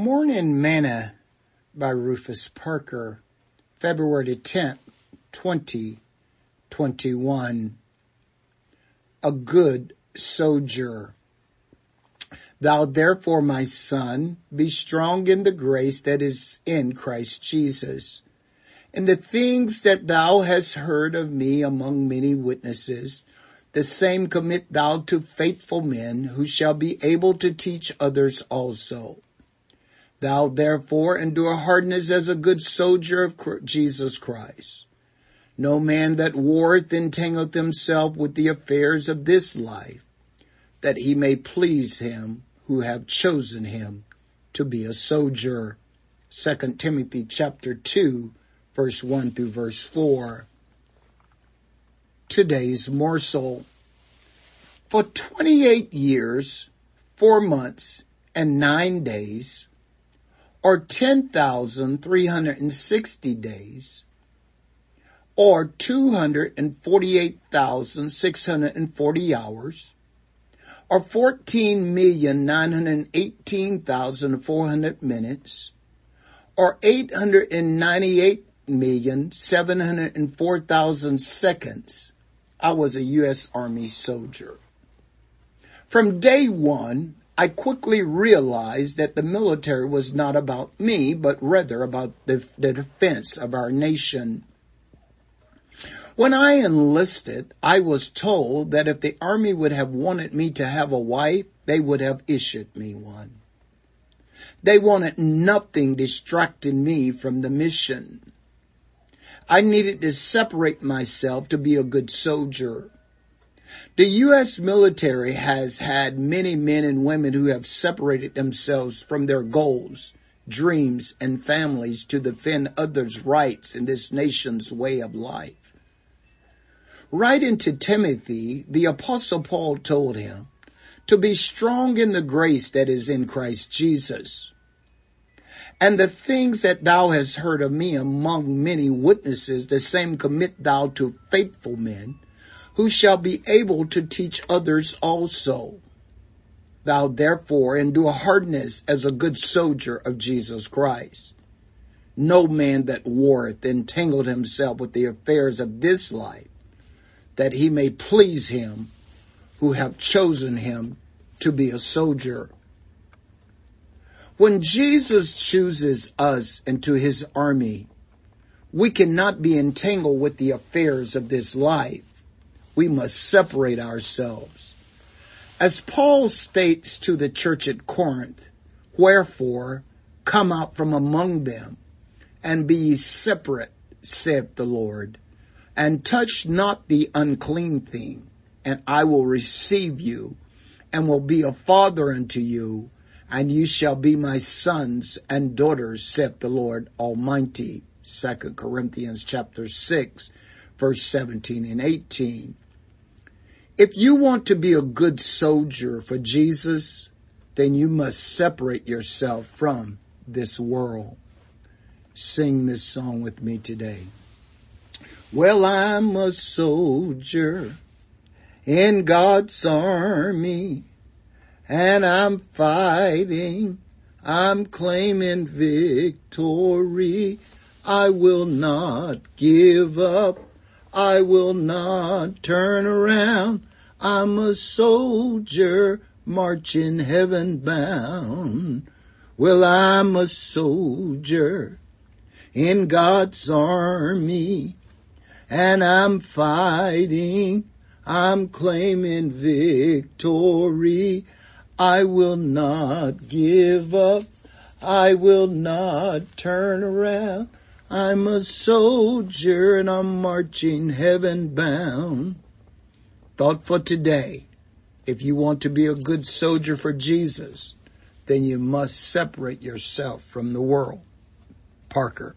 Morning Manna by Rufus Parker, February 10th, 2021. A good soldier. Thou therefore, my son, be strong in the grace that is in Christ Jesus. And the things that thou hast heard of me among many witnesses, the same commit thou to faithful men who shall be able to teach others also. Thou therefore endure hardness as a good soldier of Jesus Christ. No man that warreth entangleth himself with the affairs of this life, that he may please him who have chosen him to be a soldier. 2 Timothy chapter 2 verse 1 through verse 4. Today's morsel. For 28 years, 4 months, and 9 days, or 10,360 days, or 248,640 hours, or 14,918,400 minutes, or 898,704,000 seconds, I was a U.S. Army soldier. From day one, I quickly realized that the military was not about me, but rather about the, the defense of our nation. When I enlisted, I was told that if the army would have wanted me to have a wife, they would have issued me one. They wanted nothing distracting me from the mission. I needed to separate myself to be a good soldier. The U.S. military has had many men and women who have separated themselves from their goals, dreams, and families to defend others' rights in this nation's way of life. Writing to Timothy, the apostle Paul told him to be strong in the grace that is in Christ Jesus. And the things that thou hast heard of me among many witnesses, the same commit thou to faithful men who shall be able to teach others also. Thou therefore endure hardness as a good soldier of Jesus Christ. No man that warreth entangled himself with the affairs of this life, that he may please him who have chosen him to be a soldier. When Jesus chooses us into his army, we cannot be entangled with the affairs of this life. We must separate ourselves. As Paul states to the church at Corinth, wherefore come out from among them and be ye separate, saith the Lord, and touch not the unclean thing, and I will receive you and will be a father unto you, and you shall be my sons and daughters, saith the Lord Almighty. 2 Corinthians chapter 6, verse 17 and 18. If you want to be a good soldier for Jesus, then you must separate yourself from this world. Sing this song with me today. Well, I'm a soldier in God's army and I'm fighting. I'm claiming victory. I will not give up. I will not turn around. I'm a soldier marching heaven bound. Well, I'm a soldier in God's army and I'm fighting. I'm claiming victory. I will not give up. I will not turn around. I'm a soldier and I'm marching heaven bound. Thought for today. If you want to be a good soldier for Jesus, then you must separate yourself from the world. Parker.